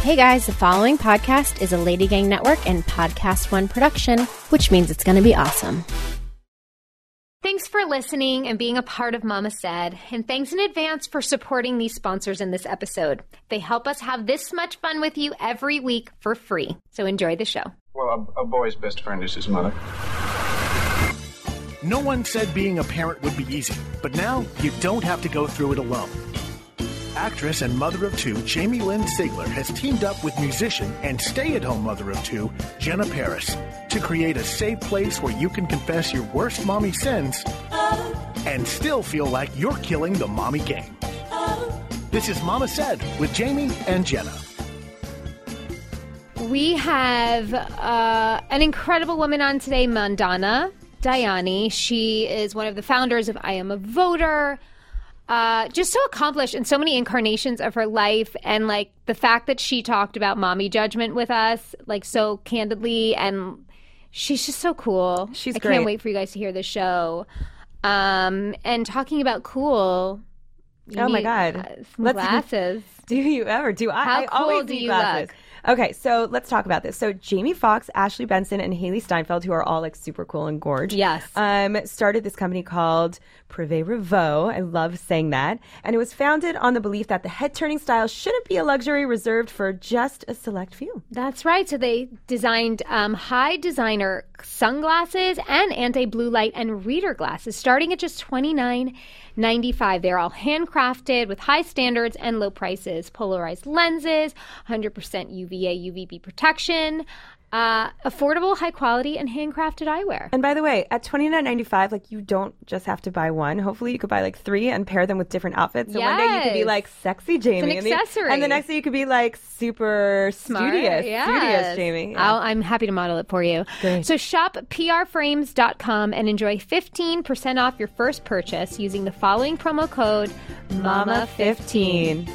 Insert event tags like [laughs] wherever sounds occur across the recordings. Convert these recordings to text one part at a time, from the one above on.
Hey guys, the following podcast is a Lady Gang Network and Podcast One production, which means it's going to be awesome. Thanks for listening and being a part of Mama Said. And thanks in advance for supporting these sponsors in this episode. They help us have this much fun with you every week for free. So enjoy the show. Well, a, a boy's best friend is his mother. No one said being a parent would be easy, but now you don't have to go through it alone. Actress and mother of two Jamie Lynn Sigler has teamed up with musician and stay at home mother of two Jenna Paris to create a safe place where you can confess your worst mommy sins and still feel like you're killing the mommy game. This is Mama Said with Jamie and Jenna. We have uh, an incredible woman on today, Mandana Dayani. She is one of the founders of I Am a Voter. Uh, just so accomplished in so many incarnations of her life, and like the fact that she talked about mommy judgment with us, like so candidly, and she's just so cool. She's I great. can't wait for you guys to hear the show. Um, and talking about cool. Oh my God. uh, Let's- glasses. [laughs] Do you ever? Do I? How I cool always do you glasses. look? Okay, so let's talk about this. So Jamie Foxx, Ashley Benson, and Hailee Steinfeld, who are all like super cool and gorge, Yes. um, started this company called Privé Revaux. I love saying that, and it was founded on the belief that the head turning style shouldn't be a luxury reserved for just a select few. That's right. So they designed um, high designer sunglasses and anti blue light and reader glasses, starting at just twenty nine ninety five. They're all handcrafted with high standards and low prices. Polarized lenses, hundred percent UVA UVB protection, uh, affordable, high quality, and handcrafted eyewear. And by the way, at twenty nine ninety five, like you don't just have to buy one. Hopefully, you could buy like three and pair them with different outfits. So one day you could be like sexy Jamie, an and, the, accessory. and the next day you could be like super studious, Yes. studious Jamie. Yeah. I'll, I'm happy to model it for you. Great. So shop prframes.com and enjoy 15% off your first purchase using the following promo code Mama15.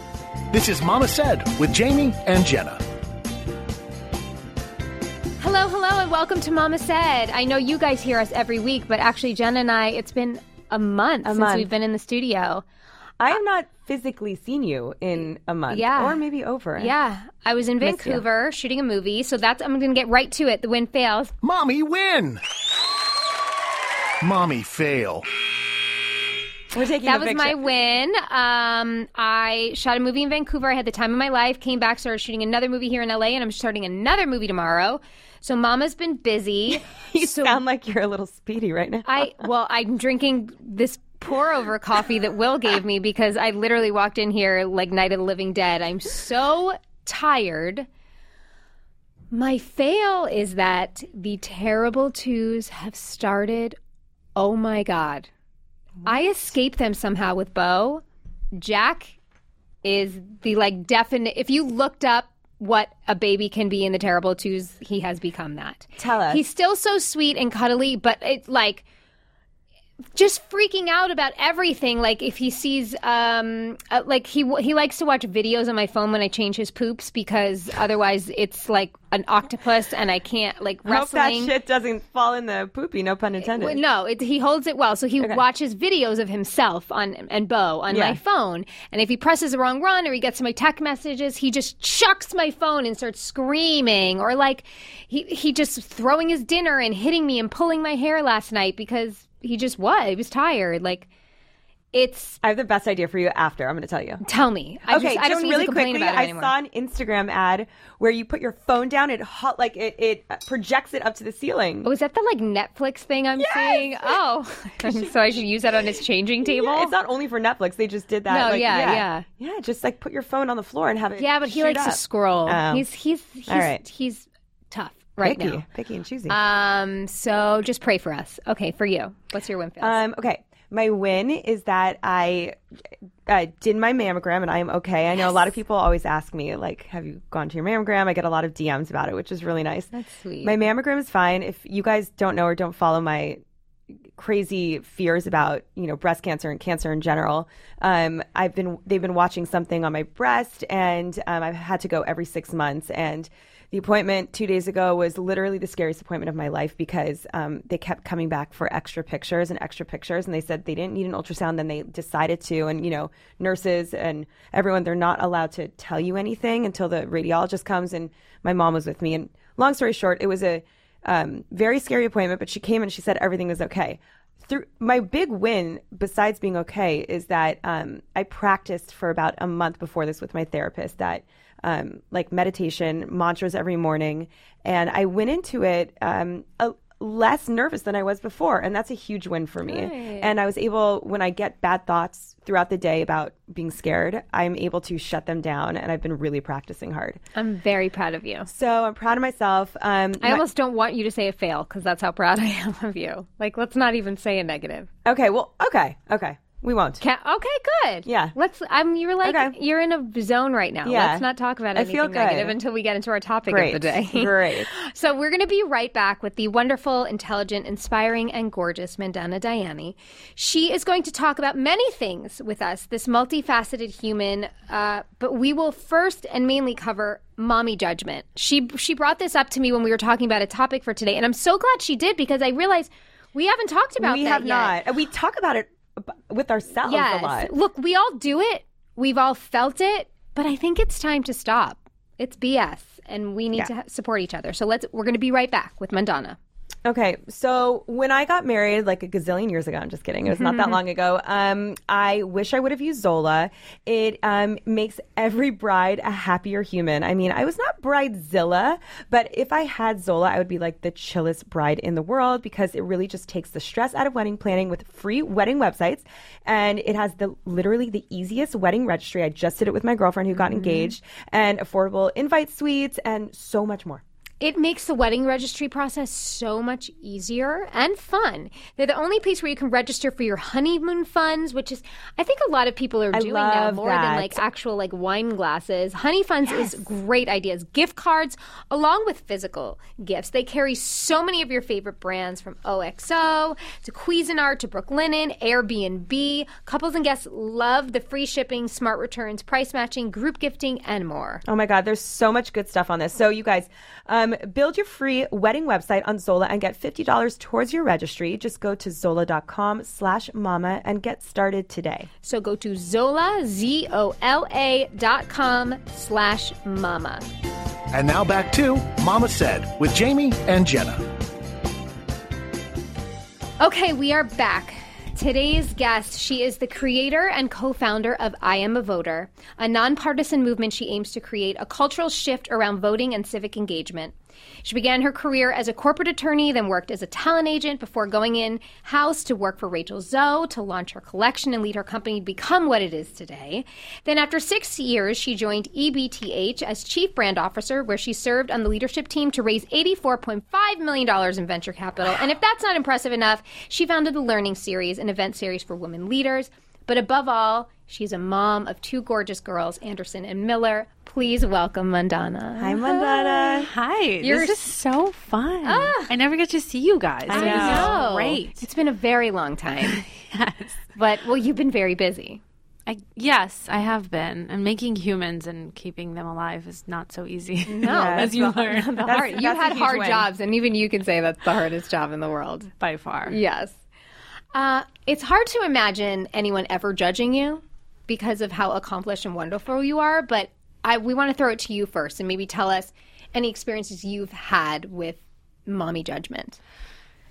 This is Mama Said with Jamie and Jenna. Hello, hello, and welcome to Mama Said. I know you guys hear us every week, but actually, Jen and I, it's been a month since month. we've been in the studio. I have not physically seen you in a month, Yeah. or maybe over. Yeah, I was in Vancouver shooting a movie, so that's I'm going to get right to it. The win fails. Mommy win! Mommy fail. we're taking That was picture. my win. Um, I shot a movie in Vancouver. I had the time of my life. Came back, started shooting another movie here in LA, and I'm starting another movie tomorrow. So Mama's been busy. [laughs] You sound like you're a little speedy right now. I well, I'm drinking this pour over coffee that Will gave me because I literally walked in here like Night of the Living Dead. I'm so tired. My fail is that the terrible twos have started. Oh my god. I escaped them somehow with Bo. Jack is the like definite if you looked up what a baby can be in the terrible twos, he has become that. Tell us. He's still so sweet and cuddly, but it's like just freaking out about everything. Like if he sees, um, uh, like he he likes to watch videos on my phone when I change his poops because otherwise it's like an octopus and I can't like Hope that shit doesn't fall in the poopy. No pun intended. Well, No, it, he holds it well. So he watches videos of himself on and Bo on Yeah. my phone, and if he presses the wrong run or he gets my text messages, he just chucks my phone and starts screaming, or like he he just throwing his dinner and hitting me and pulling my hair last night because he just was he was tired. Like it's I have the best idea for you after. I'm going to tell you. tell me. I okay, just, I don't really quickly, about it I anymore. saw an Instagram ad where you put your phone down, it hot like it, it projects it up to the ceiling. Oh, was that the like Netflix thing I'm seeing? [laughs] Oh, [laughs] so I should use that on his changing table. Yeah, it's not only for Netflix. They just did that. No, like, yeah, yeah, yeah. yeah. Just like put your phone on the floor and have it. Yeah, but he likes up. to scroll. Oh. He's he's he's All right. he's right picky, now. picky and choosy. Um, so just pray for us. Okay, for you. What's your win fails? Um, okay. My win is that I uh, did my mammogram and I am okay. I know a lot of people always ask me, like, have you gone to your mammogram? I get a lot of DMs about it, which is really nice. That's sweet. My mammogram is fine. If you guys don't know or don't follow my crazy fears about you know breast cancer and cancer in general. Um, I've been they've been watching something on my breast, and um, I've had to go every six months. And the appointment two days ago was literally the scariest appointment of my life because um, they kept coming back for extra pictures and extra pictures, and they said they didn't need an ultrasound. Then they decided to, and you know, nurses and everyone they're not allowed to tell you anything until the radiologist comes. And my mom was with me, and long story short, it was a um, very scary appointment, but she came and she said everything was okay. Through my big win, besides being okay, is that um, I practiced for about a month before this with my therapist. That um, like meditation, mantras every morning, and I went into it um, a, less nervous than I was before, and that's a huge win for me. And I was able, when I get bad thoughts throughout the day about being scared, I'm able to shut them down, and I've been really practicing hard. I'm very proud of you. So I'm proud of myself. Um, I my- almost don't want you to say a fail because that's how proud [laughs] I am of you. Like, let's not even say a negative. okay, well, okay, okay, we won't. Ca- okay, good. Yeah. Let's. I'm. You're like Okay. you're in a zone right now. Yeah. Let's not talk about I anything feel negative until we get into our topic Great, of the day. [laughs] great. So we're going to be right back with the wonderful, intelligent, inspiring, and gorgeous Mandana Dayani. She is going to talk about many things with us, this multifaceted human. Uh, but we will first and mainly cover mommy judgment. She she brought this up to me when we were talking about a topic for today, and I'm so glad she did because I realized we haven't talked about we that have yet. not. We talk about it with ourselves Yes. a lot. Look, we all do it. We've all felt it, but I think it's time to stop. It's BS, and we need to support each other. So let's. We're going to be right back with Mandana. Okay, so when I got married, like a gazillion years ago, I'm just kidding, it was not that [laughs] long ago. Um, I wish I would have used Zola. It um, makes every bride a happier human. I mean, I was not bridezilla, but if I had Zola, I would be like the chillest bride in the world because it really just takes the stress out of wedding planning with free wedding websites, and it has the literally the easiest wedding registry. I just did it with my girlfriend who got engaged, and affordable invite suites, and so much more. It makes the wedding registry process so much easier and fun. They're the only place where you can register for your honeymoon funds, which is, I think a lot of people are doing now more than like actual like wine glasses. Honey funds is great ideas. Gift cards, along with physical gifts. They carry so many of your favorite brands from OXO to Cuisinart to Brooklinen, Airbnb. Couples and guests love the free shipping, smart returns, price matching, group gifting, and more. Oh my God, there's so much good stuff on this. So, you guys, um, Um, build your free wedding website on Zola and get $50 towards your registry. Just go to zola.com slash mama and get started today. So go to Zola, Z O L A dot com slash mama. And now back to Mama Said with Jamie and Jenna. Okay, we are back. Today's guest, she is the creator and co founder of I Am a Voter, a nonpartisan movement she aims to create a cultural shift around voting and civic engagement. She began her career as a corporate attorney, then worked as a talent agent before going in house to work for Rachel Zoe to launch her collection and lead her company to become what it is today. Then, after six years, she joined EBTH as chief brand officer, where she served on the leadership team to raise $84.5 million in venture capital. And if that's not impressive enough, she founded the Learning Series, an event series for women leaders. But above all, she's a mom of two gorgeous girls, Anderson and Miller. Please welcome Mandana. Hi, Mandana. Hi, You're this is so fun. I never get to see you guys. I so this is know. Great. It's been a very long time. [laughs] Yes. But, well, you've been very busy. I, yes, I have been. And making humans and keeping them alive is not so easy. [laughs] No, [laughs] as you learn The hard, you that's a had hard win. jobs, and even you can say that's the hardest job in the world. by far. Yes. Uh, it's hard to imagine anyone ever judging you because of how accomplished and wonderful you are. But I, we want to throw it to you first and maybe tell us any experiences you've had with mommy judgment.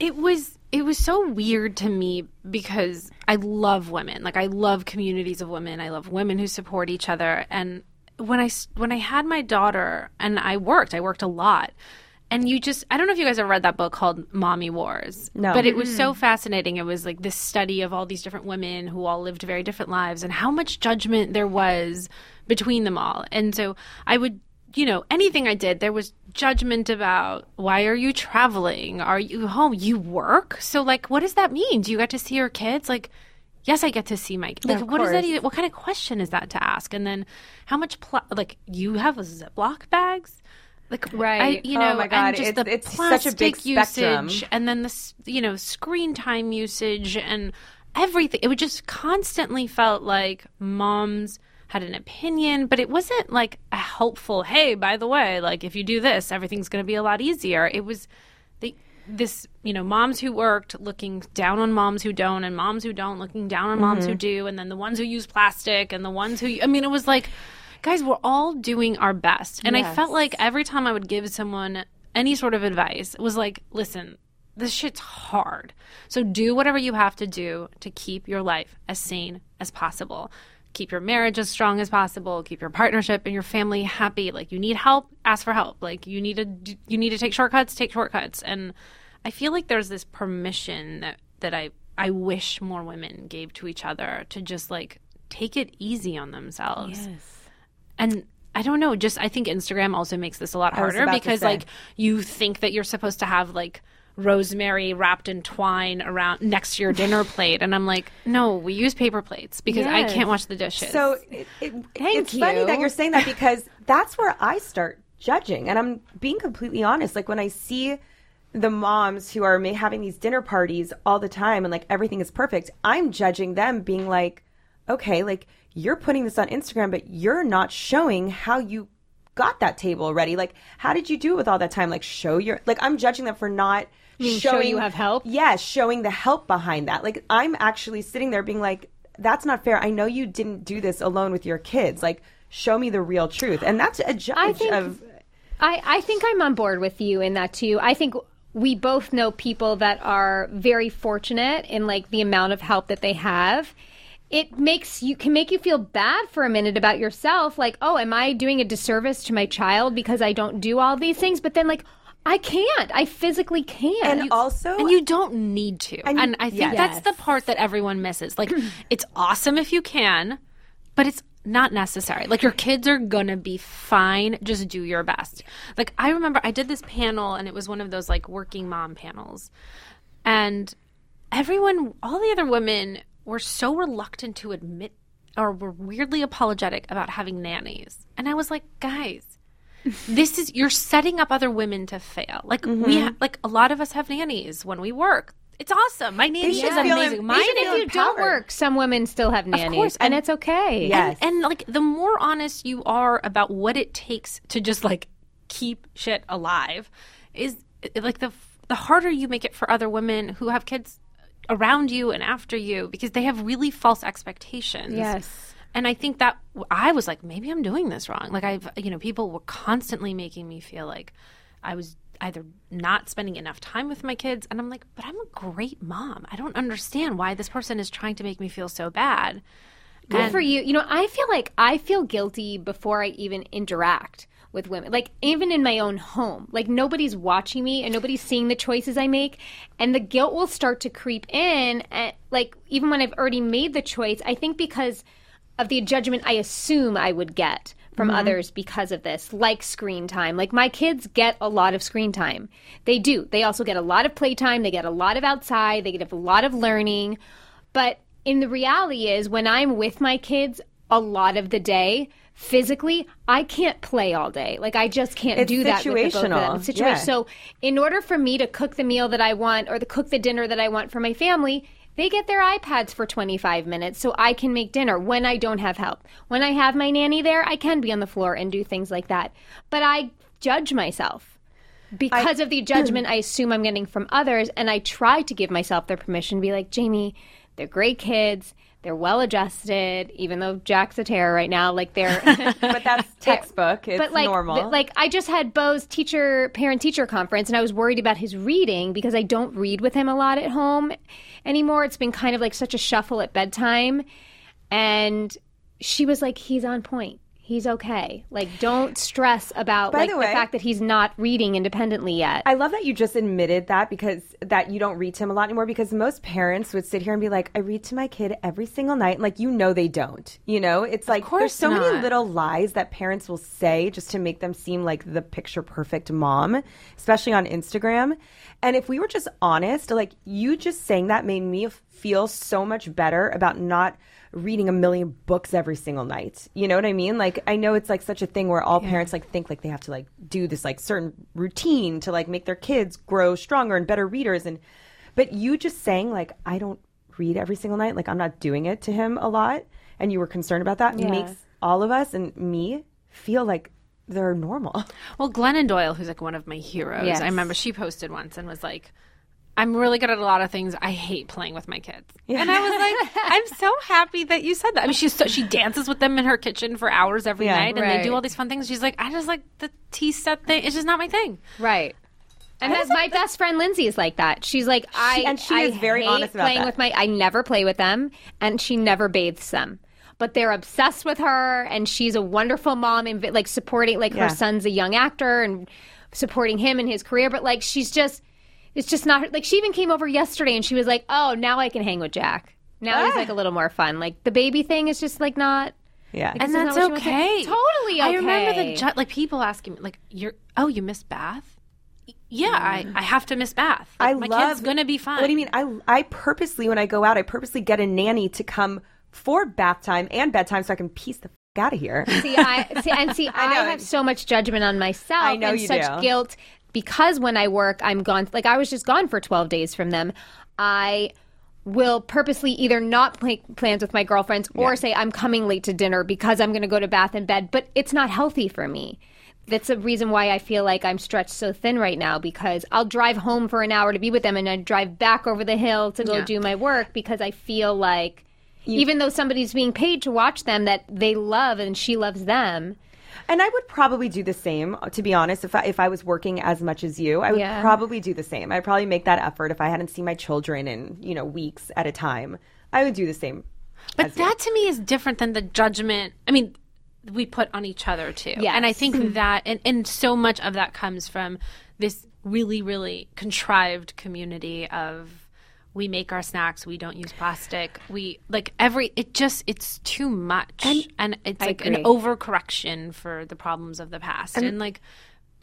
It was it was so weird to me because I love women. Like I love communities of women. I love women who support each other. And when I when I had my daughter and I worked, I worked a lot. And you just I don't know if you guys have read that book called Mommy Wars. No. But it was so fascinating. It was like this study of all these different women who all lived very different lives and how much judgment there was between them all. And so I would you know, anything I did, there was judgment about why are you traveling? Are you home? You work? So, like, what does that mean? Do you get to see your kids? Like, yes, I get to see my like. of what is that? Even, what kind of question is that to ask? And then, how much pl- like you have Ziploc bags? Like Right. I, you Oh know, my God, and just it's- the it's such a big plastic spectrum. usage, and then this, you know, screen time usage and everything. It would just constantly felt like moms had an opinion, but it wasn't like a helpful. Hey, by the way, like if you do this, everything's going to be a lot easier. It was they this you know moms who worked looking down on moms who don't and moms who don't looking down on moms Mm-hmm. who do and then the ones who use plastic and the ones who i mean it was like guys we're all doing our best. And i felt like every time i would give someone any sort of advice it was like listen this shit's hard. So do whatever you have to do to keep your life as sane as possible. Keep your marriage as strong as possible. Keep your partnership and your family happy. Like you need help ask for help. Like you need to you need to take shortcuts take shortcuts. And i feel like there's this permission that that i i wish more women gave to each other to just like take it easy on themselves and I don't know, just I think Instagram also makes this a lot harder because like you think that you're supposed to have like rosemary wrapped in twine around next to your dinner plate and I'm like, no, we use paper plates because I can't wash the dishes. So it, it, it's funny that you. you're saying that because [laughs] that's where I start judging. And I'm being completely honest. Like when I see the moms who are having these dinner parties all the time and like everything is perfect, I'm judging them being like, okay, like you're putting this on Instagram, but you're not showing how you got that table ready. Like, how did you do it with all that time? Like, show your, like, I'm judging them for not mean show showing you have help? Yeah, showing the help behind that. Like, I'm actually sitting there being like, that's not fair. I know you didn't do this alone with your kids. Like, show me the real truth. And that's a judge I think of, I, I think I'm on board with you in that too. I think we both know people that are very fortunate in like the amount of help that they have. It makes you can make you feel bad for a minute about yourself, like, oh, am I doing a disservice to my child because I don't do all these things? But then like I can't. I physically can't. and also, and you don't need to. And, you- I think yes. that's the part that everyone misses. Like [clears throat] it's awesome if you can, but it's not necessary. Like your kids are gonna be fine. Just do your best. Like I remember I did this panel and it was one of those like working mom panels. And everyone all the other women were so reluctant to admit or were weirdly apologetic about having nannies. And I was like, guys, [laughs] this is you're setting up other women to fail. Like Mm-hmm. we ha- like a lot of us have nannies when we work. It's awesome. My nanny is amazing. em- Mine they should is feel if you don't work, some women still have nannies, course, and, and- it's okay. Yes. and like the more honest you are about what it takes to just like keep shit alive is like the the harder you make it for other women who have kids around you and after you because they have really false expectations. Yes. And I think that I was like, maybe I'm doing this wrong. Like I've, you know, people were constantly making me feel like I was either not spending enough time with my kids, and I'm like, but I'm a great mom. I don't understand why this person is trying to make me feel so bad. Good for you. You know, I feel like I feel guilty before I even interact with women. Like even in my own home. Like nobody's watching me and nobody's seeing the choices I make and the guilt will start to creep in and like even when I've already made the choice, I think because of the judgment I assume I would get from mm-hmm. others because of this, like screen time. Like my kids get a lot of screen time. They do. They also get a lot of playtime. They get a lot of outside. They get a lot of learning. But in the reality is when I'm with my kids a lot of the day, physically, I can't play all day. Like I just can't It's do that with the both of them. situational. It's. Yeah. So in order for me to cook the meal that I want or to cook the dinner that I want for my family, they get their iPads for 25 minutes so I can make dinner when I don't have help. When I have my nanny there, I can be on the floor and do things like that. But I judge myself because of the [clears throat] judgment I assume I'm getting from others. And I try to give myself the permission to be like, Jamie, they're great kids. They're well adjusted, even though Jack's a terror right now. Like they're, [laughs] but that's [laughs] textbook. It's but like, normal. th- like I just had Bo's teacher parent teacher conference, and I was worried about his reading because I don't read with him a lot at home anymore. It's been kind of like such a shuffle at bedtime, and she was like, "He's on point. He's okay. Like, don't stress about By like the the, fact that he's not reading independently yet." I love that you just admitted that because that you don't read to him a lot anymore because most parents would sit here and be like, I read to my kid every single night. And Like, you know, they don't. You know, it's like there's so many little lies that parents will say just to make them seem like the picture perfect mom, especially on Instagram. And if we were just honest, like you just saying that made me feel so much better about not reading a million books every single night. You know what I mean? Like I know it's like such a thing where all parents like think like they have to like do this like certain routine to like make their kids grow stronger and better readers and but you just saying like I don't read every single night, like I'm not doing it to him a lot and you were concerned about that Yeah. makes all of us and me feel like they're normal. Well, Glennon Doyle, who's like one of my heroes, Yes. I remember she posted once and was like, I'm really good at a lot of things. I hate playing with my kids. And I was like, [laughs] I'm so happy that you said that. I mean, she's so, she dances with them in her kitchen for hours every Yeah. night and they do all these fun things. She's like, I just like the tea set thing. It's just not my thing. Right. And that's my best friend Lindsay is like that. She's like, I and she I is very hate honest about playing that. with my. I never play with them, and she never bathes them. But they're obsessed with her, and she's a wonderful mom and like supporting. Like Yeah. her son's a young actor and supporting him in his career. But like she's just, it's just not like she even came over yesterday and she was like, oh, now I can hang with Jack. Now he's Ah. like a little more fun. Like the baby thing is just like not. Yeah. And that's not what okay. to- Totally I remember the ju- like people asking me like, "You're oh, you miss bath." Y- Yeah, I, I have to miss bath. Like, I my love, kid's gonna be fine. What do you mean? I I purposely when I go out, I purposely get a nanny to come for bath time and bedtime so I can piece the f- out of here. See, I see, and see, [laughs] I, know. have so much judgment on myself I know and you such do. guilt because when I work, I'm gone. Like I was just gone for 12 days from them. I will purposely either not make plans with my girlfriends or say I'm coming late to dinner because I'm going to go to bath and bed, but it's not healthy for me. That's a reason why I feel like I'm stretched so thin right now because I'll drive home for an hour to be with them and then drive back over the hill to go do my work because I feel like even though somebody's being paid to watch them that they love and she loves them, and I would probably do the same, uh, to be honest. If I, if I was working as much as you, I would Yeah. probably do the same. I'd probably make that effort if I hadn't seen my children in you know weeks at a time. I would do the same. But that to me is different than the judgment. I mean, we put on each other too. Yes. And I think [laughs] that, and, and so much of that comes from this really, really contrived community of we make our snacks, we don't use plastic, we like every, it just, it's too much. And, it's I like an agree. overcorrection for the problems of the past. and like,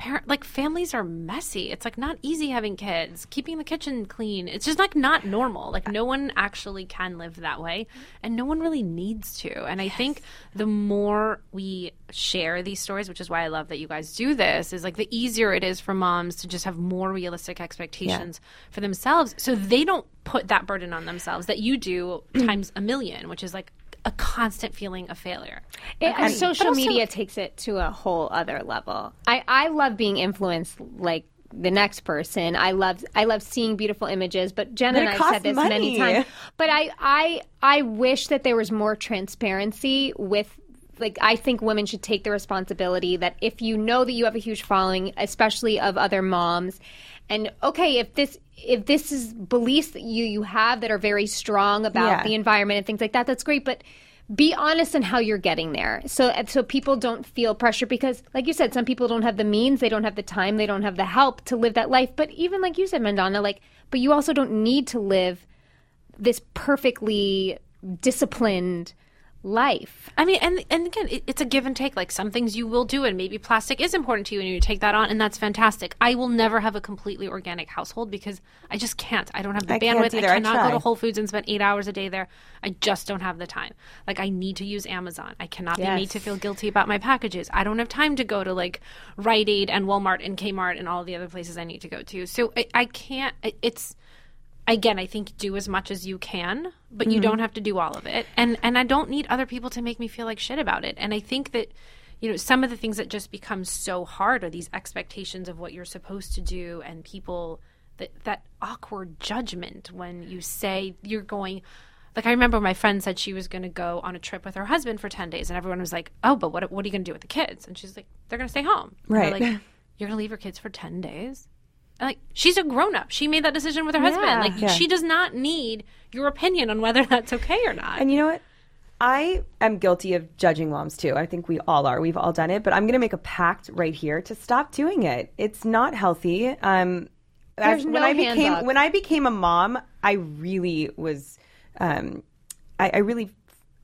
parent like families are messy. It's like not easy having kids keeping the kitchen clean. It's just like not normal. Like no one actually can live that way and no one really needs to. And i think the more we share these stories which is why i love that you guys do this is like the easier it is for moms to just have more realistic expectations for themselves so they don't put that burden on themselves that you do times a million which is like a constant feeling of failure It, and social also- media takes it to a whole other level. I, I love being influenced like the next person. I love I love seeing beautiful images. But Jen and I've said this money. many times. But I I I wish that there was more transparency with like I think women should take the responsibility that if you know that you have a huge following, especially of other moms, and okay, if this if this is beliefs that you you have that are very strong about Yeah. the environment and things like that, that's great. But be honest in how you're getting there, so so people don't feel pressure because, like you said, some people don't have the means, they don't have the time, they don't have the help to live that life. But even like you said, Mandana, like, but you also don't need to live this perfectly disciplined life. I mean, and and again, it, it's a give and take. Like some things you will do, and maybe plastic is important to you, and you take that on, and that's fantastic. I will never have a completely organic household because I just can't. I don't have the I bandwidth. I I cannot go to Whole Foods and spend eight hours a day there. I just don't have the time. Like I need to use Amazon. I cannot be made to feel guilty about my packages. I don't have time to go to like Rite Aid and Walmart and Kmart and all the other places I need to go to. So I, I can't. It's again i think do as much as you can but you mm-hmm. don't have to do all of it and and i don't need other people to make me feel like shit about it and i think that you know some of the things that just become so hard are these expectations of what you're supposed to do and people that that awkward judgment when you say you're going like I remember my friend said she was going to go on a trip with her husband for 10 days and everyone was like, "Oh, but what what are you going to do with the kids?" And she's like, "They're going to stay home." Right. like, [laughs] "You're going to leave your kids for 10 days?" Like she's a grown up. She made that decision with her husband. Yeah. Like Yeah. she does not need your opinion on whether that's okay or not. And you know what? I am guilty of judging moms too. I think we all are. We've all done it, but I'm going to make a pact right here to stop doing it. It's not healthy. Um, There's as- when no I became handbook. when I became a mom, I really was, um, I, I really,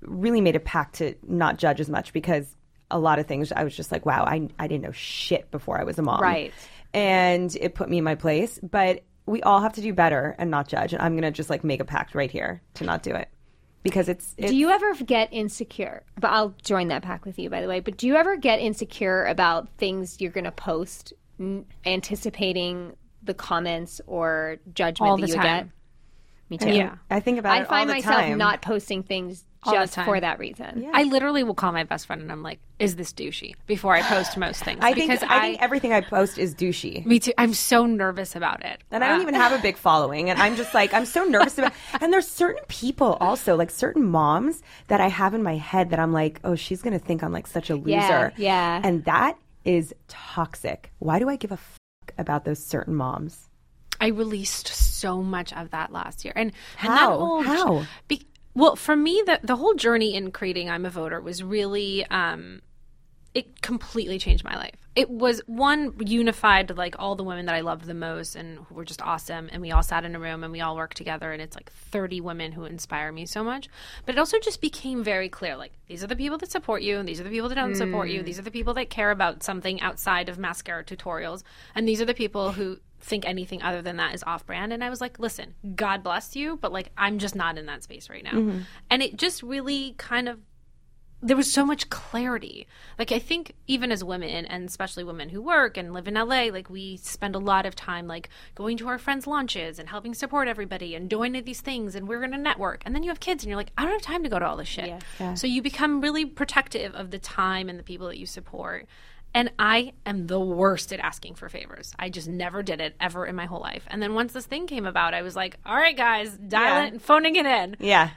really made a pact to not judge as much because a lot of things I was just like, wow, I I didn't know shit before I was a mom, Right. And it put me in my place. But we all have to do better and not judge. And I'm going to just like make a pact right here to not do it because it's, it's Do you ever get insecure? But I'll join that pack with you, by the way. But do you ever get insecure about things you're going to post, n- anticipating the comments or judgment All that the you time. get? Me too. Yeah. I think about I it all find the myself time. not posting things just for that reason. Yeah. I literally will call my best friend and I'm like, "Is this douchey?" Before I post most things. I think because I, think everything I post is douchey. me too. I'm so nervous about it. And I don't even have a big following. And I'm just like, I'm so nervous about [laughs] And there's certain people also, like certain moms that I have in my head that I'm like, oh, she's going to think I'm like such a loser. Yeah, yeah. And that is toxic. Why do I give a fuck about those certain moms? I released so much of that last year, and and that How? whole How? Be, well, for me, the the whole journey in creating I'm a Voter was really um, it completely changed my life. It was one unified like all the women that I loved the most and who were just awesome, and we all sat in a room and we all worked together, and it's like 30 women who inspire me so much. But it also just became very clear like these are the people that support you, and these are the people that don't support you. These are the people that care about something outside of mascara tutorials, and these are the people who think anything other than that is off brand. And I was like, listen, God bless you, but like I'm just not in that space right now. Mm-hmm. And it just really kind of there was so much clarity. Like I think even as women and especially women who work and live in LA, like we spend a lot of time like going to our friends' launches and helping support everybody and doing these things and we're gonna network. And then you have kids and you're like, I don't have time to go to all this shit. So you become really protective of the time and the people that you support. And I am the worst at asking for favors. I just never did it ever in my whole life. And then once this thing came about, I was like, all right, guys, dial Yeah. it and phoning it in. Yeah.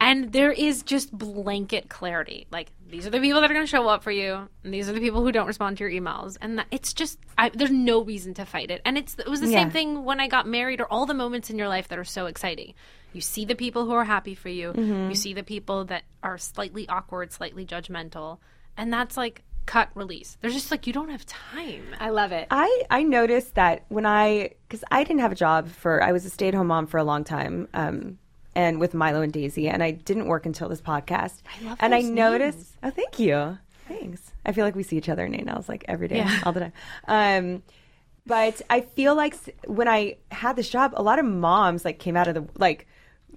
And there is just blanket clarity. Like these are the people that are going to show up for you, and these are the people who don't respond to your emails. And that, it's just I, there's no reason to fight it. And it's it was the Yeah. same thing when I got married, or all the moments in your life that are so exciting. You see the people who are happy for you. Mm-hmm. You see the people that are slightly awkward, slightly judgmental, and that's like cut release. There's just like you don't have time. I love it. I, I noticed that when I, because I didn't have a job for, I was a stay at home mom for a long time, um, and with Milo and Daisy, and I didn't work until this podcast. I love and I those noticed, names. oh, thank you. Thanks. I feel like we see each other in name nails like every day, Yeah. all the time. Um, but I feel like when I had this job, a lot of moms like came out of the, like,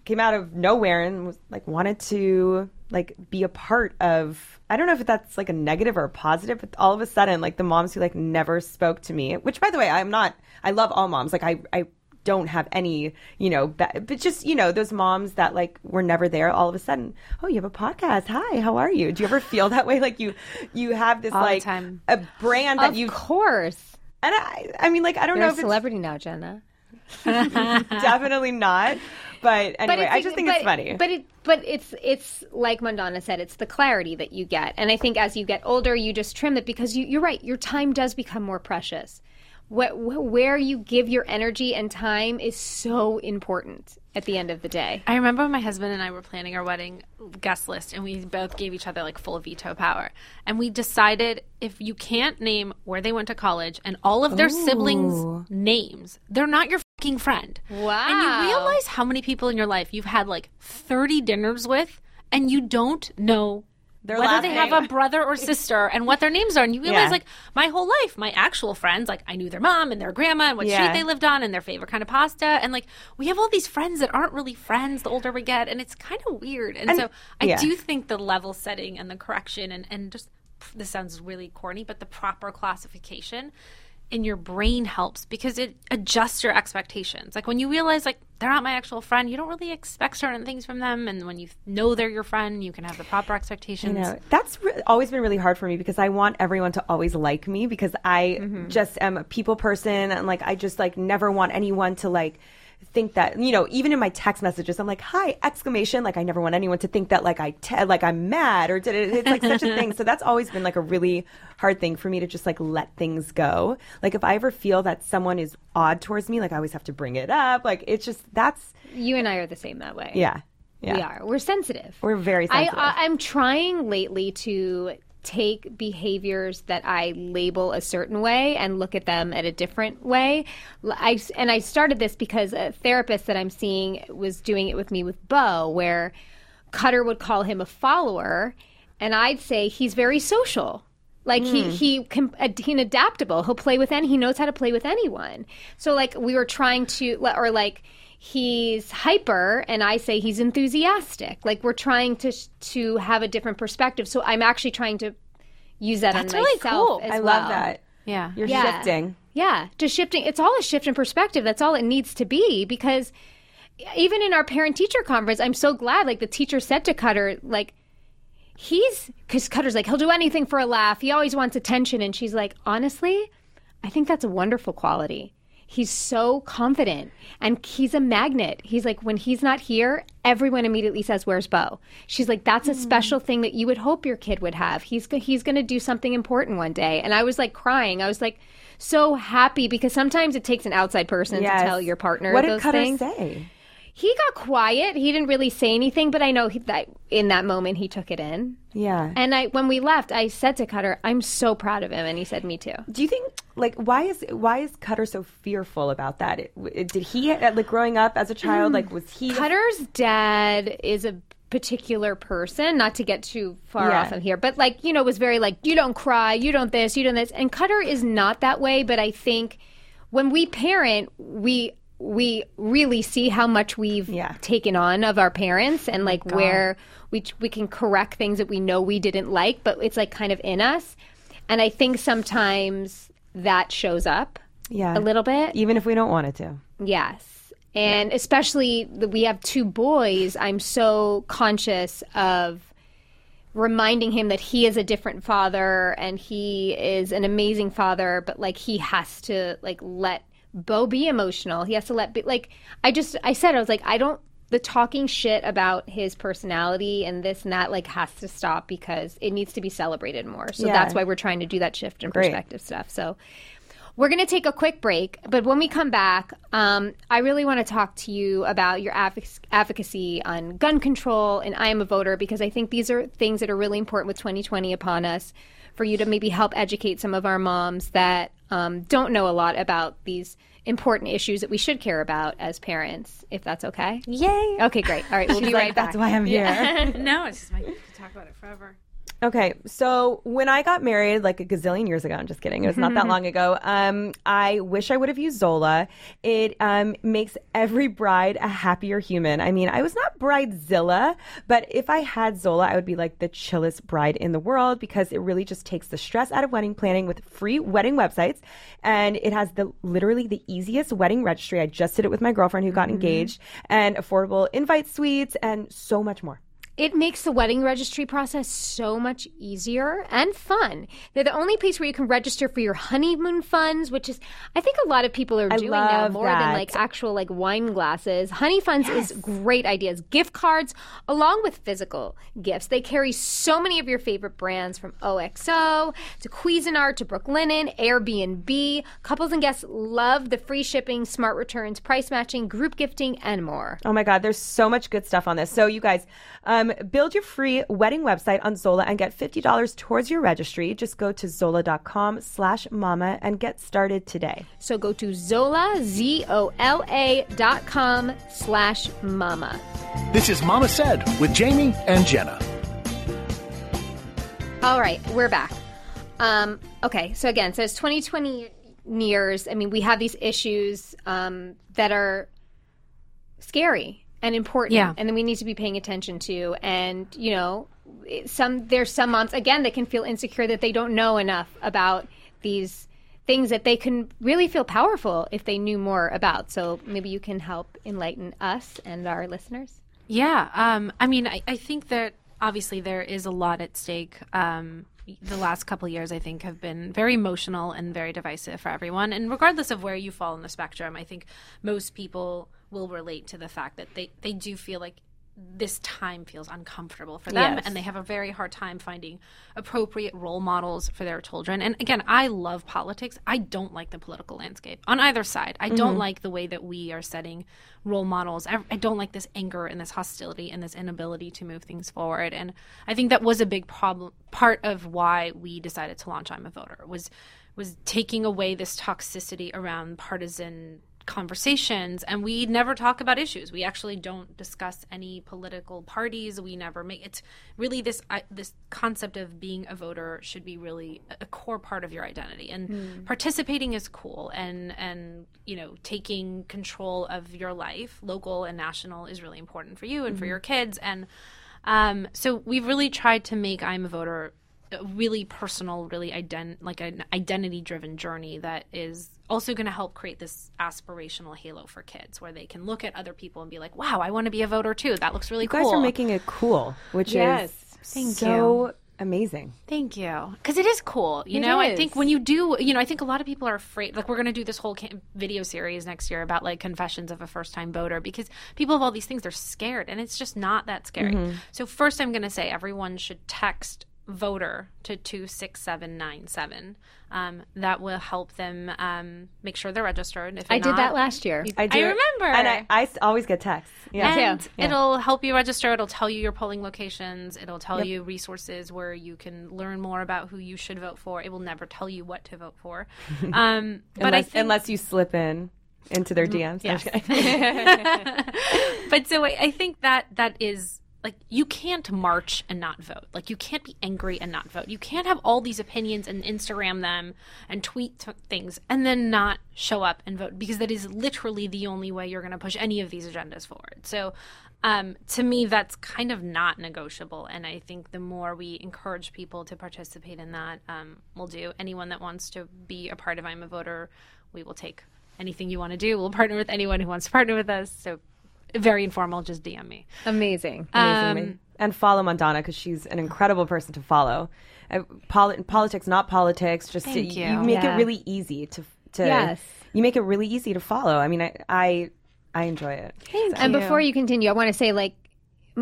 came out of nowhere and was like wanted to like be a part of I don't know if that's like a negative or a positive, but all of a sudden like the moms who like never spoke to me, which by the way, I'm not I love all moms. Like I I don't have any, you know, but just, you know, those moms that like were never there all of a sudden, oh, you have a podcast. Hi, how are you? Do you ever feel that way like you you have this All like a brand that of you course. and I I mean like I don't You're know a if it's celebrity now, Jenna. [laughs] definitely not, but anyway, I just think but- it's funny. But it, but it's it's like Mandana said, it's the clarity that you get, and I think as you get older, you just trim it because you, you're right. Your time does become more precious. What, where you give your energy and time is so important at the end of the day. I remember when my husband and I were planning our wedding guest list, and we both gave each other like full veto power. And we decided if you can't name where they went to college and all of their siblings' names, they're not your fucking friend. Wow. And you realize how many people in your life you've had like 30 dinners with, and you don't know. They're whether they have a brother or [laughs] sister and what their names are. And you realize, Yeah. like, my whole life, my actual friends, like, I knew their mom and their grandma and what Yeah. street they lived on and their favorite kind of pasta. And, like, we have all these friends that aren't really friends the older we get. And it's kind of weird. And, so I yeah. do think the level setting and the correction and, and just, this sounds really corny, but the proper classification in your brain helps because it adjusts your expectations. Like when you realize like they're not my actual friend, you don't really expect certain things from them, and when you know they're your friend, you can have the proper expectations. You know, that's re- always been really hard for me because I want everyone to always like me because I Mm-hmm. just am a people person and like I just like never want anyone to like think that you know even in my text messages I'm like hi! Exclamation like I never want anyone to think that like I te- like I'm mad or did it it's like such a thing. So that's always been like a really hard thing for me to just like let things go. Like if I ever feel that someone is odd towards me like I always have to bring it up. Like it's just that's You and I are the same that way. yeah. Yeah. We are. We're sensitive. we're very I, sensitive. I, I'm trying lately to take behaviors that I label a certain way and look at them at a different way. I, and I started this because a therapist that I'm seeing was doing it with me with Bo, where Cutter would call him a follower, and I'd say he's very social. Like he hmm. he can he's adaptable. He'll play with any. He knows how to play with anyone. So like we were trying to or like he's hyper and I say he's enthusiastic. Like we're trying to to have a different perspective. So I'm actually trying to use that That's on really myself cool. as I well. love that. Yeah. You're Yeah. shifting. Yeah, just shifting. It's all a shift in perspective. That's all it needs to be because even in our parent teacher conference, I'm so glad. Like the teacher said to Cutter, like he's because Cutter's like he'll do anything for a laugh. He always wants attention, and she's like, honestly, I think that's a wonderful quality. He's so confident and he's a magnet. He's like, when he's not here, everyone immediately says, Where's Bo? She's like, That's a hmm. special thing that you would hope your kid would have. He's, he's going to do something important one day. And I was like crying. I was like, so happy because sometimes it takes an outside person Yes. to tell your partner What did those Cutter things. say? He got quiet. He didn't really say anything, but I know he, that in that moment he took it in. Yeah. And I, when we left, I said to Cutter, "I'm so proud of him," and he said, "Me too." Do you think like why is why is Cutter so fearful about that? It, it- did he like growing up as a child? Mm. Like was he? Cutter's dad is a particular person, not to get too far Yeah. off of here, but like, you know, was very like, you don't cry, you don't this, you don't this. And Cutter is not that way, but I think when we parent, we we really see how much we've Yeah. taken on of our parents and oh like where we we can correct things that we know we didn't like, but it's like kind of in us. And I think sometimes that shows up yeah, a little bit. even if we don't want it to. Yes. And especially that we have two boys, I'm so conscious of reminding him that he is a different father and he is an amazing father, but like he has to like let Bo be emotional. He has to let be like I just I said I was like I don't the talking shit about his personality and this and that like has to stop because it needs to be celebrated more. So Yeah. that's why we're trying to do that shift in Great. perspective stuff. So we're going to take a quick break, but when we come back, um, I really want to talk to you about your advoc- advocacy on gun control and I am a voter because I think these are things that are really important with 2020 upon us for you to maybe help educate some of our moms that um, don't know a lot about these important issues that we should care about as parents, if that's okay. Yay! Okay, great. All right, [laughs] we'll be She's right back. That's why I'm here. [laughs] no, it's just my could talk about it forever. Okay, so when I got married, like a gazillion years ago, I'm just kidding. It was not that long ago. Um, I wish I would have used Zola. It um, makes every bride a happier human. I mean, I was not bridezilla, but if I had Zola, I would be like the chillest bride in the world because it really just takes the stress out of wedding planning with free wedding websites, and it has the literally the easiest wedding registry. I just did it with my girlfriend who got engaged, and affordable invite suites, and so much more. It makes the wedding registry process so much easier and fun. They're the only place where you can register for your honeymoon funds, which is I think a lot of people are doing now more than like actual like wine glasses. Honey funds is great ideas. Gift cards along with physical gifts. They carry so many of your favorite brands from OXO to Cuisinart to Brooklinen, Airbnb. Couples and guests love the free shipping, smart returns, price matching, group gifting, and more. Oh my God, there's so much good stuff on this. So, you guys, um, build your free wedding website on Zola and get $50 towards your registry. Just go to zola.com slash mama and get started today. So go to Zola, Z O L A dot com slash mama. This is Mama Said with Jamie and Jenna. All right, we're back. Um, okay, so again, so it's 2020 years. I mean, we have these issues um, that are scary and important, Yeah. and then we need to be paying attention to. And you know, some there's some moms again that can feel insecure that they don't know enough about these things that they can really feel powerful if they knew more about. So maybe you can help enlighten us and our listeners. Yeah, um, I mean, I, I think that obviously there is a lot at stake. Um, the last couple years, I think, have been very emotional and very divisive for everyone. And regardless of where you fall in the spectrum, I think most people will relate to the fact that they, they do feel like this time feels uncomfortable for them Yes. and they have a very hard time finding appropriate role models for their children. And again, I love politics. I don't like the political landscape on either side. I don't mm-hmm. like the way that we are setting role models. I, I don't like this anger and this hostility and this inability to move things forward. And I think that was a big problem part of why we decided to launch I'm a Voter was was taking away this toxicity around partisan conversations and we never talk about issues we actually don't discuss any political parties we never make it's really this this concept of being a voter should be really a core part of your identity and mm. participating is cool and and you know taking control of your life local and national is really important for you and mm-hmm. for your kids and um, so we've really tried to make i'm a voter really personal, really ident- like an identity driven journey that is also going to help create this aspirational halo for kids where they can look at other people and be like, wow, I want to be a voter too. That looks really you cool. You guys are making it cool, which yes. is Thank so you. amazing. Thank you. Because it is cool. You it know, is. I think when you do, you know, I think a lot of people are afraid. Like, we're going to do this whole video series next year about like confessions of a first time voter because people have all these things, they're scared, and it's just not that scary. Mm-hmm. So, first, I'm going to say everyone should text voter to 26797 um, that will help them um, make sure they're registered. If i not, did that last year. i, I remember. and I, I, always get texts. Yeah. And yeah. it'll help you register. It'll tell you your polling locations. It'll tell yep. you resources where you can learn more about who you should vote for. It will never tell you what to vote for. [laughs] Um, but unless, think, unless you slip in into their DMs. Yes. [laughs] [laughs] but so I, I think that that is like you can't march and not vote. Like you can't be angry and not vote. You can't have all these opinions and instagram them and tweet t- things and then not show up and vote because that is literally the only way you're going to push any of these agendas forward. So um, to me that's kind of not negotiable and i think the more we encourage people to participate in that um, we'll do. Anyone that wants to be a part of i'm a voter we will take anything you want to do. We'll partner with anyone who wants to partner with us. So very informal. Just DM me. Amazing. Amazing. Um, and follow Mandana because she's an incredible person to follow. Uh, poli- politics, not politics. Just to, you. you. make yeah. it really easy to to. Yes. You make it really easy to follow. I mean, I I, I enjoy it. Thank so. And before you continue, I want to say like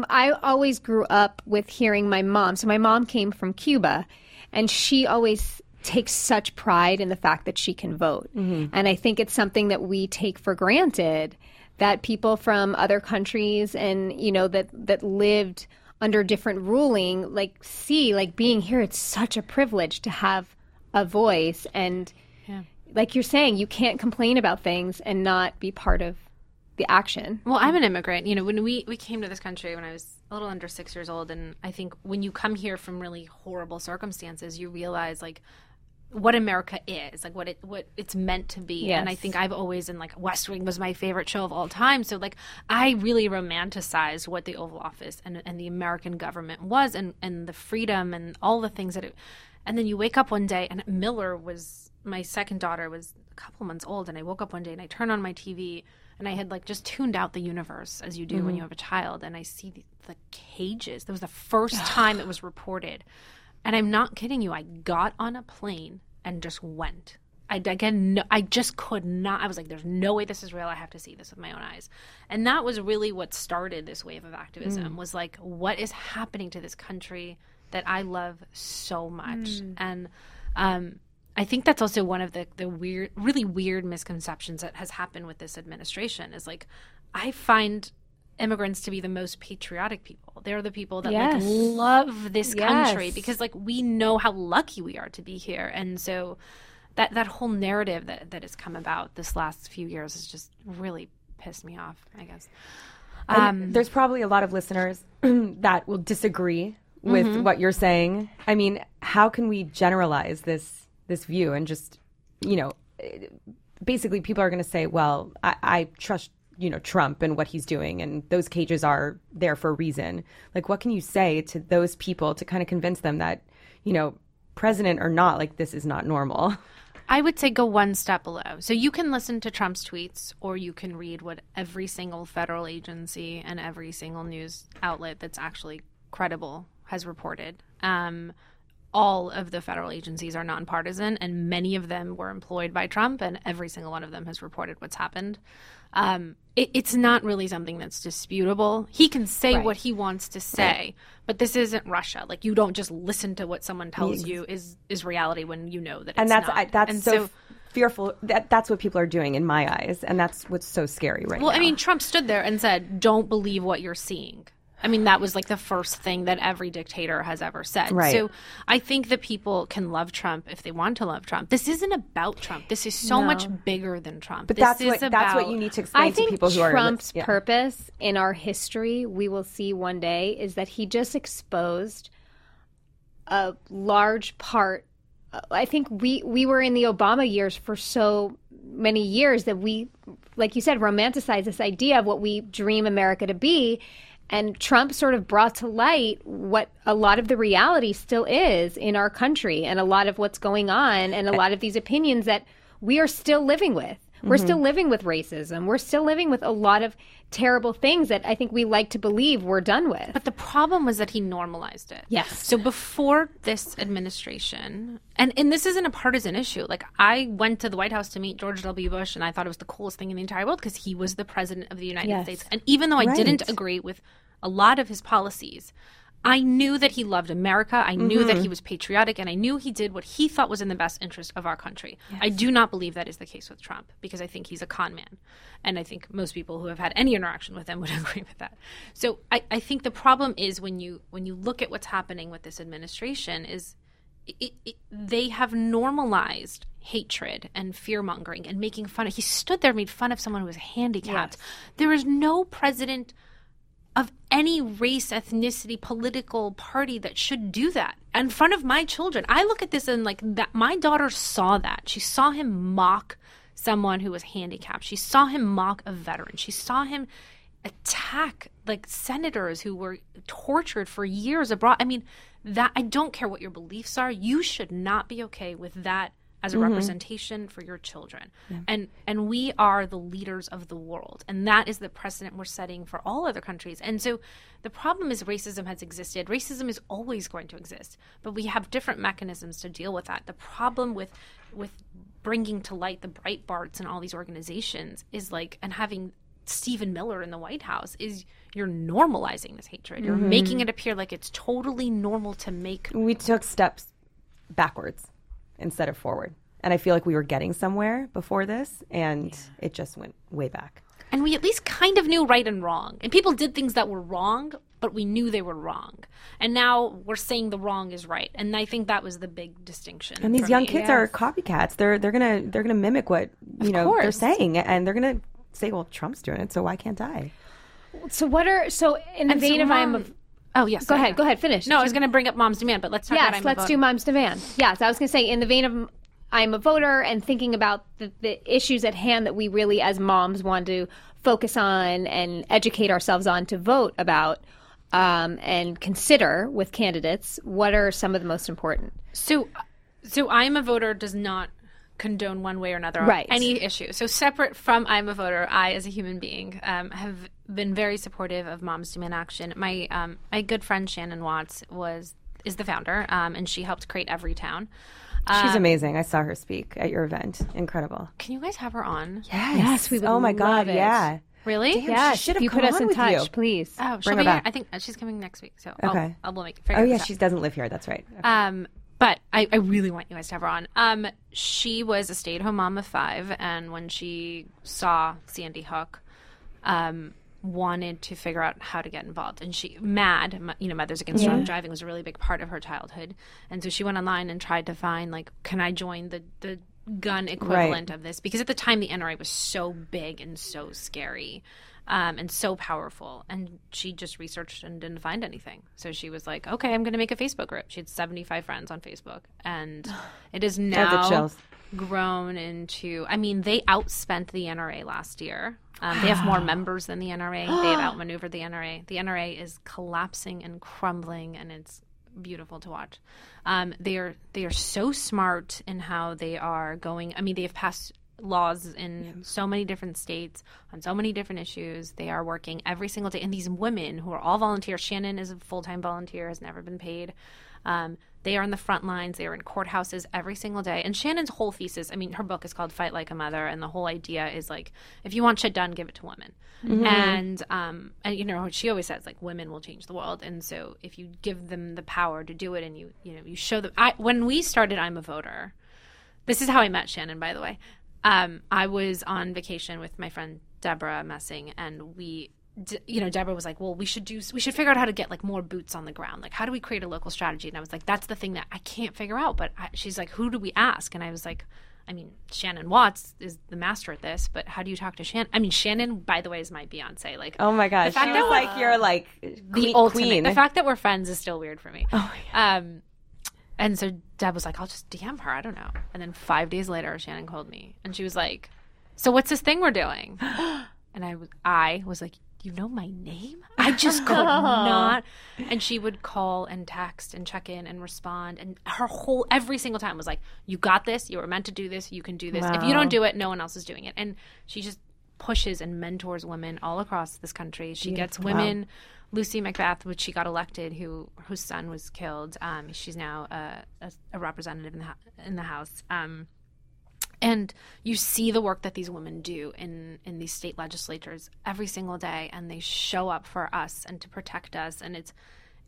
I always grew up with hearing my mom. So my mom came from Cuba, and she always takes such pride in the fact that she can vote. Mm-hmm. And I think it's something that we take for granted that people from other countries and you know that that lived under different ruling like see like being here it's such a privilege to have a voice. And yeah. like you're saying you can't complain about things and not be part of the action. Well i'm an immigrant. You know when we we came to this country when i was a little under six years old and i think when you come here from really horrible circumstances you realize like what America is, like what it what it's meant to be. Yes. And I think I've always in like West Wing was my favorite show of all time. So like I really romanticized what the Oval Office and and the American government was and and the freedom and all the things that it and then you wake up one day and Miller was my second daughter was a couple months old and I woke up one day and I turned on my TV and I had like just tuned out the universe as you do mm-hmm. when you have a child and I see the, the cages. That was the first time it was reported and I'm not kidding you. I got on a plane and just went. I again, no, I just could not. I was like, "There's no way this is real. I have to see this with my own eyes." And that was really what started this wave of activism. Mm. Was like, what is happening to this country that I love so much? Mm. And um, I think that's also one of the the weird, really weird misconceptions that has happened with this administration. Is like, I find immigrants to be the most patriotic people. They're the people that yes. like love this yes. country because like we know how lucky we are to be here. And so that that whole narrative that that has come about this last few years has just really pissed me off, I guess. Um, there's probably a lot of listeners [clears throat] that will disagree with mm-hmm. what you're saying. I mean, how can we generalize this this view and just, you know, basically people are going to say, well, I, I trust you know Trump and what he's doing and those cages are there for a reason. Like what can you say to those people to kind of convince them that, you know, president or not, like this is not normal? [laughs] I would say go one step below. So you can listen to Trump's tweets or you can read what every single federal agency and every single news outlet that's actually credible has reported. Um, all of the federal agencies are nonpartisan, and many of them were employed by Trump, and every single one of them has reported what's happened. Um, it, it's not really something that's disputable. He can say right. what he wants to say, right. but this isn't Russia. Like you don't just listen to what someone tells you is is reality when you know that. and that's not. I, that's and so, so fearful that that's what people are doing in my eyes and that's what's so scary right well now. i mean trump stood there and said don't believe what you're seeing I mean, that was like the first thing that every dictator has ever said. Right. So I think that people can love Trump if they want to love Trump. This isn't about Trump. This is so much bigger than Trump. But This that's is what that's what you need to explain I to think people who are Trump's yeah. purpose in our history, we will see one day, is that he just exposed a large part. I think we we were in the Obama years for so many years that we, like you said, romanticized this idea of what we dream America to be. And Trump sort of brought to light what a lot of the reality still is in our country and a lot of what's going on and a lot of these opinions that we are still living with. We're Mm-hmm. still living with racism. We're still living with a lot of terrible things that I think we like to believe we're done with. But the problem was that he normalized it. Yes. So before this administration, and, and this isn't a partisan issue. Like, I went to the White House to meet George W. Bush, and I thought it was the coolest thing in the entire world because he was the president of the United Yes. States. And even though I didn't agree with a lot of his policies, I knew that he loved America. I knew that he mm-hmm. was patriotic, and I knew he did what he thought was in the best interest of our country. I do not believe that is the case with Trump because I think he's a con man. And I think most people who have had any interaction with him [laughs] would agree with that. So I, I think the problem is when you when you look at what's happening with this administration is it, it, they have normalized hatred and fear mongering and making fun of. He stood there and made fun of someone who was handicapped. There is no president of any race, ethnicity, political party that should do that in front of my children. I look at this and like that. My daughter saw that. She saw him mock someone who was handicapped. She saw him mock a veteran. She saw him attack like senators who were tortured for years abroad. I mean, that I don't care what your beliefs are. You should not be okay with that as a mm-hmm. representation for your children. And and we are the leaders of the world. And that is the precedent we're setting for all other countries. And so the problem is racism has existed. Racism is always going to exist, but we have different mechanisms to deal with that. The problem with with bringing to light the Breitbarts and all these organizations is like and having Stephen Miller in the White House is you're normalizing this hatred. You're mm-hmm. making it appear like it's totally normal to make we took steps backwards instead of forward. And I feel like we were getting somewhere before this, and it just went way back. and we at least kind of knew right and wrong. And people did things that were wrong, but we knew they were wrong. And now we're saying the wrong is right. And I think that was the big distinction. And these young me. kids are copycats. They're they're gonna they're gonna mimic what you know they're saying, and they're gonna say, "Well, Trump's doing it, so why can't I?" So what are so in the And vein so of I'm a Mom- Oh yes. go ahead, go ahead, finish. No, I was going to bring up mom's demand, but let's talk about yes, I'm a let's do Mom's Demand. Yes, I was going to say in the vein of I'm a voter and thinking about the, the issues at hand that we really as moms want to focus on and educate ourselves on to vote about um, and consider with candidates. What are some of the most important? So, so I'm a voter does not condone one way or another on Right. any issue. So separate from I'm a voter, I as a human being um, have been very supportive of Moms Demand Action. My um, my good friend Shannon Watts was is the founder, um, and she helped create Everytown. She's amazing. I saw her speak at your event. Incredible. Can you guys have her on? Yes, we would Oh my love god, it. yeah. Really? Damn, she should have you come put us on in with touch, you. please. Oh, she'll Bring her be here. I think she's coming next week, so Okay. I'll, I'll make it. figure Oh yeah, she doesn't live here. That's right. Um, but I, I really want you guys to have her on. Um, she was a stay-at-home mom of five, and when she saw Sandy Hook, um, wanted to figure out how to get involved. And she, MAD, you know, Mothers Against Drunk Driving, was a really big part of her childhood. And so she went online and tried to find, like, can I join the the gun equivalent of this? Because at the time, the NRA was so big and so scary. Um, and so powerful. And she just researched and didn't find anything. So she was like, okay, I'm going to make a Facebook group. She had 75 friends on Facebook. And [sighs] it is now grown into, I mean, they outspent the NRA last year. Um, they have more [sighs] members than the NRA. They have [gasps] outmaneuvered the NRA. The NRA is collapsing and crumbling, and it's beautiful to watch. Um, they are they are so smart in how they are going. I mean, they have passed laws in so many different states on so many different issues. They are working every single day, and these women who are all volunteers. Shannon is a full time volunteer, has never been paid. Um, they are in the front lines. They are in courthouses every single day. And Shannon's whole thesis, I mean, her book is called Fight Like a Mother, and the whole idea is like, if you want shit done, give it to women. And um, and you know, she always says like, women will change the world. And so if you give them the power to do it, and you you know you show them. I when we started, I'm a voter. This is how I met Shannon, by the way. Um, I was on vacation with my friend Debra Messing, and we D- you know, Debra was like, "Well, we should do. We should figure out how to get like more boots on the ground. Like, how do we create a local strategy?" And I was like, "That's the thing that I can't figure out." But I, she's like, "Who do we ask?" And I was like, "I mean, Shannon Watts is the master at this, but how do you talk to Shannon? I mean, Shannon, by the way, is my Beyonce. Like, Oh my gosh, fact she that like you're like the queen, ultimate. queen. The fact that we're friends is still weird for me. Oh, um, and so Deb was like, "I'll just DM her. I don't know." And then five days later, Shannon called me, and she was like, "So what's this thing we're doing?" [gasps] and I was, I was like, "You know my name?" I just could [laughs] not. And she would call and text and check in and respond, and her whole every single time was like, "You got this. You were meant to do this. You can do this. If you don't do it, no one else is doing it." And she just pushes and mentors women all across this country. She gets women. Lucy McBath, which she got elected, who whose son was killed. Um, she's now a, a, a representative in the in the House. Um, and you see the work that these women do in in these state legislatures every single day, and they show up for us and to protect us, and it's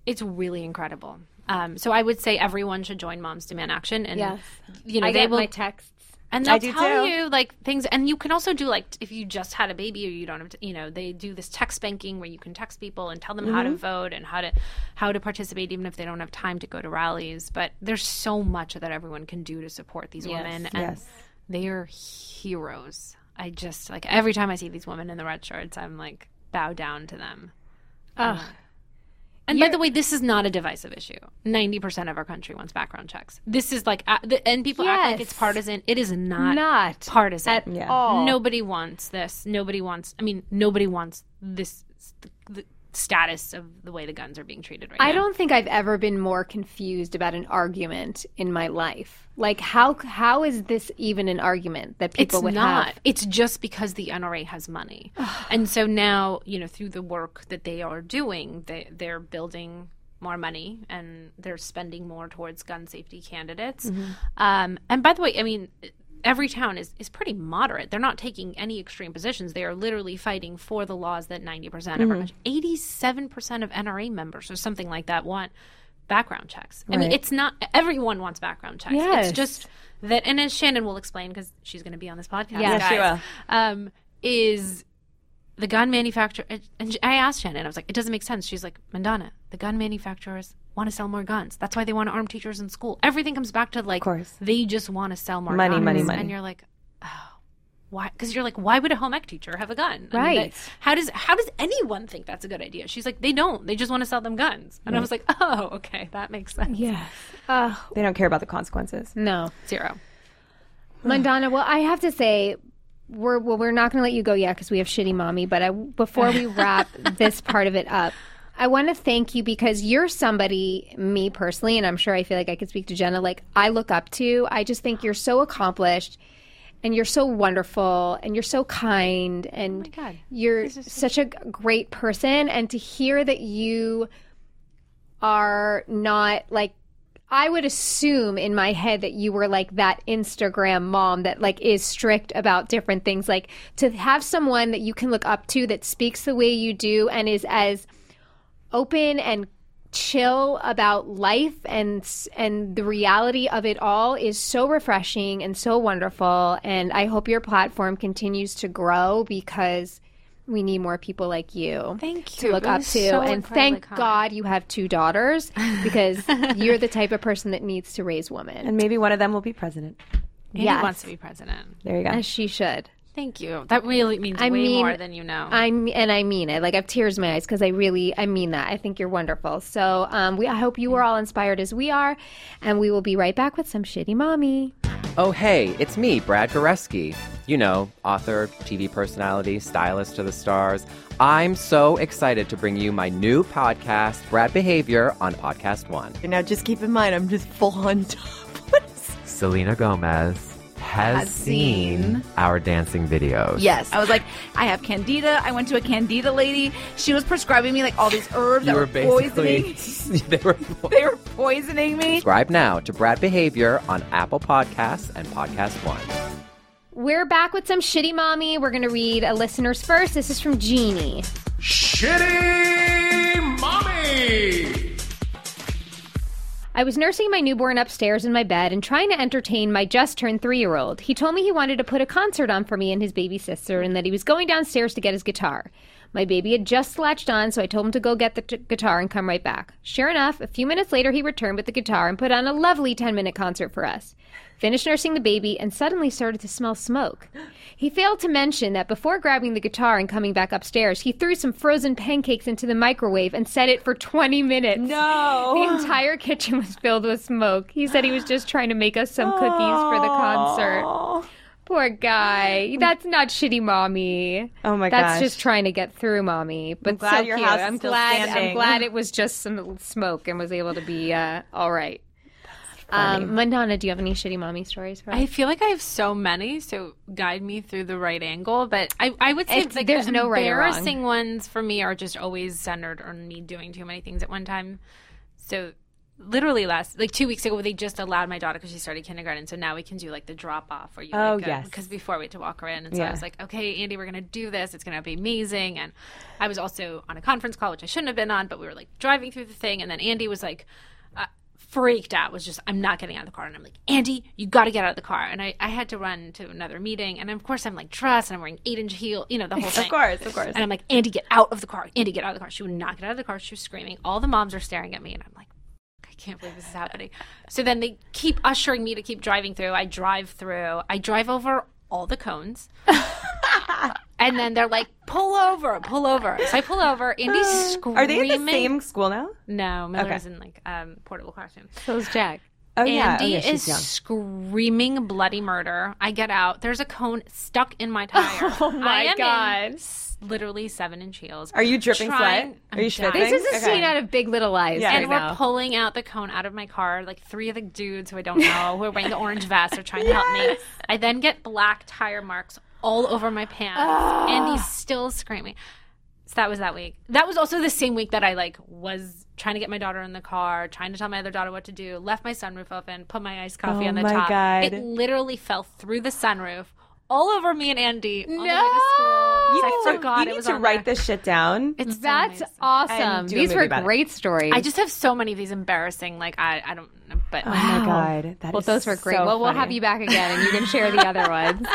it's really incredible. Um, so I would say everyone should join Moms Demand Action, and Yes. you know I they will my texts. And they'll tell too. you like things, and you can also do like if you just had a baby or you don't have, to, you know, they do this text banking where you can text people and tell them how Mm-hmm. to vote and how to how to participate, even if they don't have time to go to rallies. But there's so much that everyone can do to support these women, and Yes. they are heroes. I just like every time I see these women in the red shirts, I'm like bow down to them. And by the way, this is not a divisive issue. Ninety percent of our country wants background checks. This is like, and people act like it's partisan. It is not, Not partisan at Yeah. all. Nobody wants this. Nobody wants. I mean, nobody wants this. The, the status of the way the guns are being treated right I now. I don't think I've ever been more confused about an argument in my life. Like how how is this even an argument that people it's would not. have? It's just because the NRA has money, [sighs] and so now you know through the work that they are doing, they they're building more money and they're spending more towards gun safety candidates. Mm-hmm. Um, and by the way, I mean. Every town is, is pretty moderate. They're not taking any extreme positions. They are literally fighting for the laws that 90% of our Mm-hmm. country, 87% of NRA members or something like that want background checks. I mean, it's not everyone wants background checks. Yes. It's just that, and as Shannon will explain, because she's going to be on this podcast, Yes. Yes, she will. Um, is the gun manufacturer? And I asked Shannon, I was like, it doesn't make sense. She's like, Mandana, the gun manufacturers want to sell more guns. That's why they want to arm teachers in school. Everything comes back to like, course. they just want to sell more Money, guns. money, money. And you're like, oh. Why? Because you're like, why would a home ec teacher have a gun? I mean, Right. that- how does how does anyone think that's a good idea? She's like, they don't. They just want to sell them guns. And I was like, oh, okay, that makes sense. Yes. Oh They don't care about the consequences. no. Zero. Mandana, well, I have to say, we're well, we're not going to let you go yet because we have shitty mommy. But I, before we [laughs] wrap this part of it up, I want to thank you because you're somebody, me personally, and I'm sure I feel like I could speak to Jenna. Like I look up to. I just think you're so accomplished, and you're so wonderful, and you're so kind, and God. you're such a great person. And to hear that you are not like I would assume in my head that you were like that Instagram mom that like is strict about different things. Like to have someone that you can look up to that speaks the way you do and is as open and chill about life and and the reality of it all is so refreshing and so wonderful and I hope your platform continues to grow because we need more people like you Thank you. to look up to. so and thank kind. God you have two daughters because [laughs] you're the type of person that needs to raise women. And maybe one of them will be president. Andy Yes. wants to be president. There you go. As she should. Thank you. That really means I way mean, more than you know. I'm and I mean it. Like I have tears in my eyes because I really I mean that. I think you're wonderful. So um, we I hope you are all inspired as we are, and we will be right back with some shitty mommy. Oh, hey, it's me, Brad Goreski. You know, author, TV personality, stylist to the stars. I'm so excited to bring you my new podcast, Brad Behavior, on Podcast One. Now, just keep in mind, I'm just full on [laughs] topless. Selena Gomez has, Has seen our dancing videos. Yes, I was like, I have candida. I went to a candida lady. She was prescribing me like all these herbs You that were were basically. poisoning. [laughs] they were. [laughs] they were poisoning me. Subscribe now to Brad Behavior on Apple Podcasts and Podcast One. We're back with some shitty mommy. We're gonna read a listener's first. This is from Jeannie. Shitty Mommy! I was nursing my newborn upstairs in my bed and trying to entertain my just turned three year old. He told me he wanted to put a concert on for me and his baby sister and that he was going downstairs to get his guitar. My baby had just latched on, so I told him to go get the t- guitar and come right back. Sure enough, a few minutes later, he returned with the guitar and put on a lovely 10 minute concert for us. Finished nursing the baby and suddenly started to smell smoke. He failed to mention that before grabbing the guitar and coming back upstairs, he threw some frozen pancakes into the microwave and set it for 20 minutes. No. The entire kitchen was filled with smoke. He said he was just trying to make us some cookies for the concert. Poor guy. [sighs] That's not shitty mommy. Oh my god. That's gosh. just trying to get through mommy. But I'm glad so your cute. house I'm glad I'm glad [laughs] it was just some smoke and was able to be uh, all right. Um, Mandana, do you have any shitty mommy stories for us? I feel like I have so many, so guide me through the right angle. But I, I would say It's- like there's the no right or wrong. embarrassing ones for me are just always centered on me doing too many things at one time. So literally last like two weeks ago, they just allowed my daughter because she started kindergarten, so now we can do like the drop off or you Oh, like, yes. because before we had to walk her in, and so I Yeah. was like, okay, Andy, we're gonna do this. It's gonna be amazing. And I was also on a conference call, which I shouldn't have been on, but we were like driving through the thing, and then Andy was like. Freaked out was just i'm not getting out of the car and i'm like andy you got to get out of the car and I, I had to run to another meeting and of course i'm like dressed and i'm wearing eight inch heel you know the whole [laughs] thing Of course, of course. and i'm like andy get out of the car andy get out of the car she would not get out of the car she was screaming all the moms are staring at me and i'm like I can't believe this is happening. So then they keep ushering me to keep driving through. I drive through. I drive over all the cones. [laughs] and then they're like, pull over, pull over. So I pull over. Andy's screaming. Are they in the same school now? No, Miller's in like um, portable classroom. so is Jack. Oh yeah. Andy oh, yeah, is young. screaming bloody murder. I get out. There's a cone stuck in my tire. [laughs] Oh my I am God. s- literally seven inch heels. Are you dripping Trying- sweat? Are you dying. This is a Okay. scene out of Big Little Lies. Yeah. right and we're now. pulling out the cone out of my car. Like three of the dudes who I don't know who are wearing the orange vests are trying to help me. [laughs] I then get black tire marks all over my pants. and he's ah. still screaming. So that was that week. That was also the same week that I like was trying to get my daughter in the car, trying to tell my other daughter what to do, left my sunroof open, put my iced coffee Oh on the my top. God. It literally fell through the sunroof all over me and Andy. on the way to No! school. You I need to, forgot you it need was to write there. this shit down. It's That's amazing. awesome. And do a These were about it. great stories. I just have so many of these embarrassing. Like I, I don't. But Oh my god, that well, is those were great. so well, we'll have you back again, and you can share the other [laughs] ones.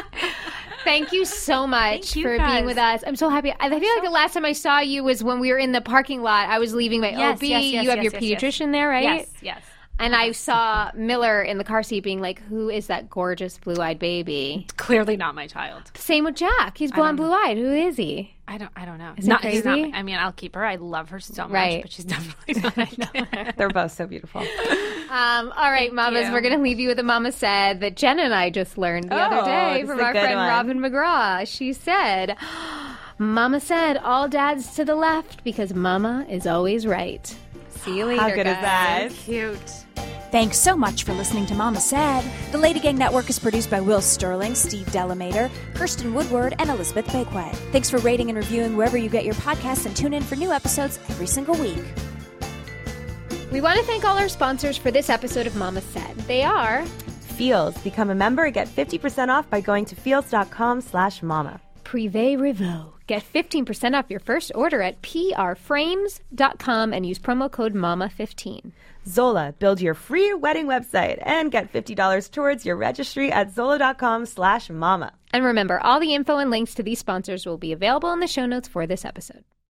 Thank you so [laughs] much you, for guys. being with us. I'm so happy. I feel like the last time I saw you was when we were in the parking lot. I was leaving my Yes, OB. yes, yes, you have your pediatrician there, right? Yes, yes. And I saw Miller in the car seat being like, "Who is that gorgeous blue-eyed baby?" Clearly not my child. Same with Jack. He's blonde, blue-eyed. Who is he? I don't. I don't know. Isn't not, it he's not- crazy? I mean, I'll keep her. I love her so much, Right. but she's definitely not. [laughs] my kid. They're both so beautiful. [laughs] Um, all right, mamas, you. we're going to leave you with a mama said that Jen and I just learned the Oh, other day from our friend one. Robin McGraw. She said, [gasps] Mama said, all dads to the left because mama is always right. See you later. How good guys. is that? Cute. Thanks so much for listening to Mama Said. The Lady Gang Network is produced by Will Sterling, Steve Delamater, Kirsten Woodward, and Elizabeth Bakewet. Thanks for rating and reviewing wherever you get your podcasts and tune in for new episodes every single week. We want to thank all our sponsors for this episode of Mama Said. They are Feals. Become a member and get 50% off by going to feals.com slash mama. Privé Revaux. Get 15% off your first order at prframes.com and use promo code MAMA15. Zola. Build your free wedding website and get $50 towards your registry at zola.com slash mama. And remember, all the info and links to these sponsors will be available in the show notes for this episode.